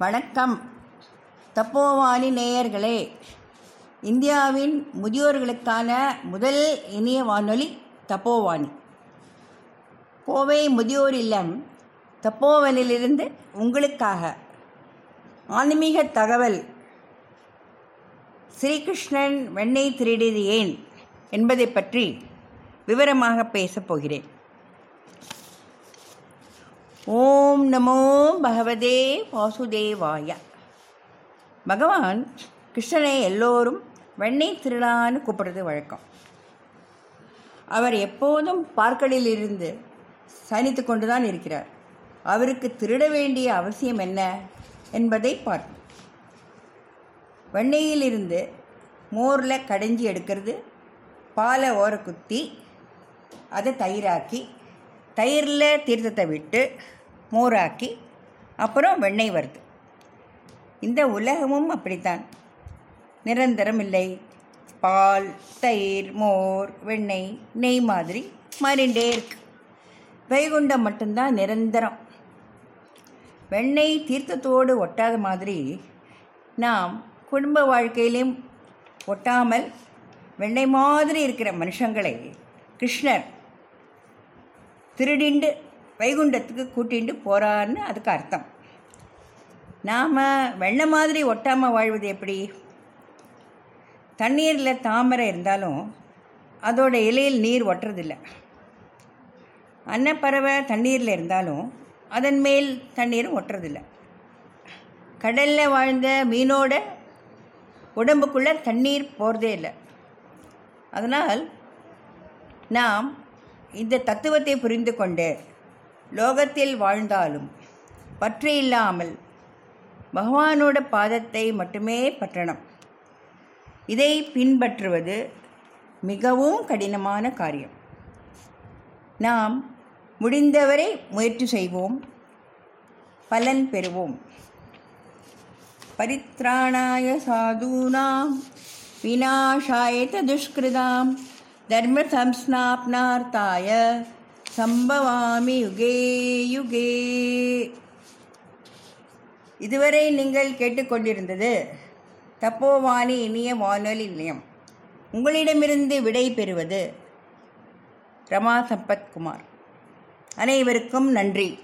வணக்கம். தப்போவாணி நேயர்களே இந்தியாவின் முதியோர்களுக்கான முதல் இனிய வானொலி தப்போவாணி கோவை முதியோர் இல்லம் தப்போவனிலிருந்து உங்களுக்காக ஆன்மீக தகவல். ஸ்ரீகிருஷ்ணன் வெண்ணெய் திருடியது ஏன் என்பதை பற்றி விவரமாக பேசப் போகிறேன். ஓம் நமோ பகவதே வாசுதேவாய. பகவான் கிருஷ்ணனை எல்லோரும் வெண்ணெய் திருடான்னு கூப்பிடுறது வழக்கம். அவர் எப்போதும் பார்க்கலில் இருந்து சனித்து கொண்டுதான் இருக்கிறார். அவருக்கு திருட வேண்டிய அவசியம் என்ன என்பதை பார்ப்போம். வெண்ணெயிலிருந்து மோரில் கடைஞ்சி எடுக்கிறது பாலை ஓர குத்தி அதை தயிராக்கி தயிரில் தீர்த்தத்தை விட்டு மோராக்கி அப்புறம் வெண்ணெய் வருது இந்த உலகமும் அப்படித்தான். நிரந்தரம் இல்லை பால் தயிர் மோர் வெண்ணெய் நெய் மாதிரி மாறிண்டே இருக்கு. வைகுண்டம் மட்டும்தான் நிரந்தரம். வெண்ணெய் தீர்த்தத்தோடு ஒட்டாத மாதிரி நாம் குடும்ப வாழ்க்கையிலும் ஒட்டாமல் வெண்ணெய் மாதிரி இருக்கிற மனுஷங்களை கிருஷ்ணர் திருடிண்டு வைகுண்டத்துக்கு கூட்டிண்டு போகிறான்னு அதுக்கு அர்த்தம். நாம் வெண்ணெய் மாதிரி ஒட்டாமல் வாழ்வது எப்படி? தண்ணீரில் தாமரை இருந்தாலும் அதோட இலையில் நீர் ஒட்டுறதில்ல. அன்னப்பறவை தண்ணீரில் இருந்தாலும் அதன் மேல் தண்ணீரும் ஒட்டுறதில்ல. கடலில் வாழ்ந்த மீனோட உடம்புக்குள்ளே தண்ணீர் போகிறதே இல்லை. அதனால் நாம் இந்த தத்துவத்தை புரிந்து கொண்டு லோகத்தில் வாழ்ந்தாலும் பற்று இல்லாமல் பகவானோட பாதத்தை மட்டுமே பற்றணும். இதை பின்பற்றுவது மிகவும் கடினமான காரியம். நாம் முடிந்தவரை முயற்சி செய்வோம். பலன் பெறுவோம். பரித்ராணாய சாதூனாம் விநாசாய துஷ்கிருதாம் தர்ம சம்ஸ்நாப்னார்த்தாய சம்பவாமி யுகே யுகே. இதுவரை நீங்கள் கேட்டுக்கொண்டிருந்தது தப்போவாணி இனிய வானொலி நிலையம். உங்களிடமிருந்து விடை பெறுவது ரமா சம்பத்குமார். அனைவருக்கும் நன்றி.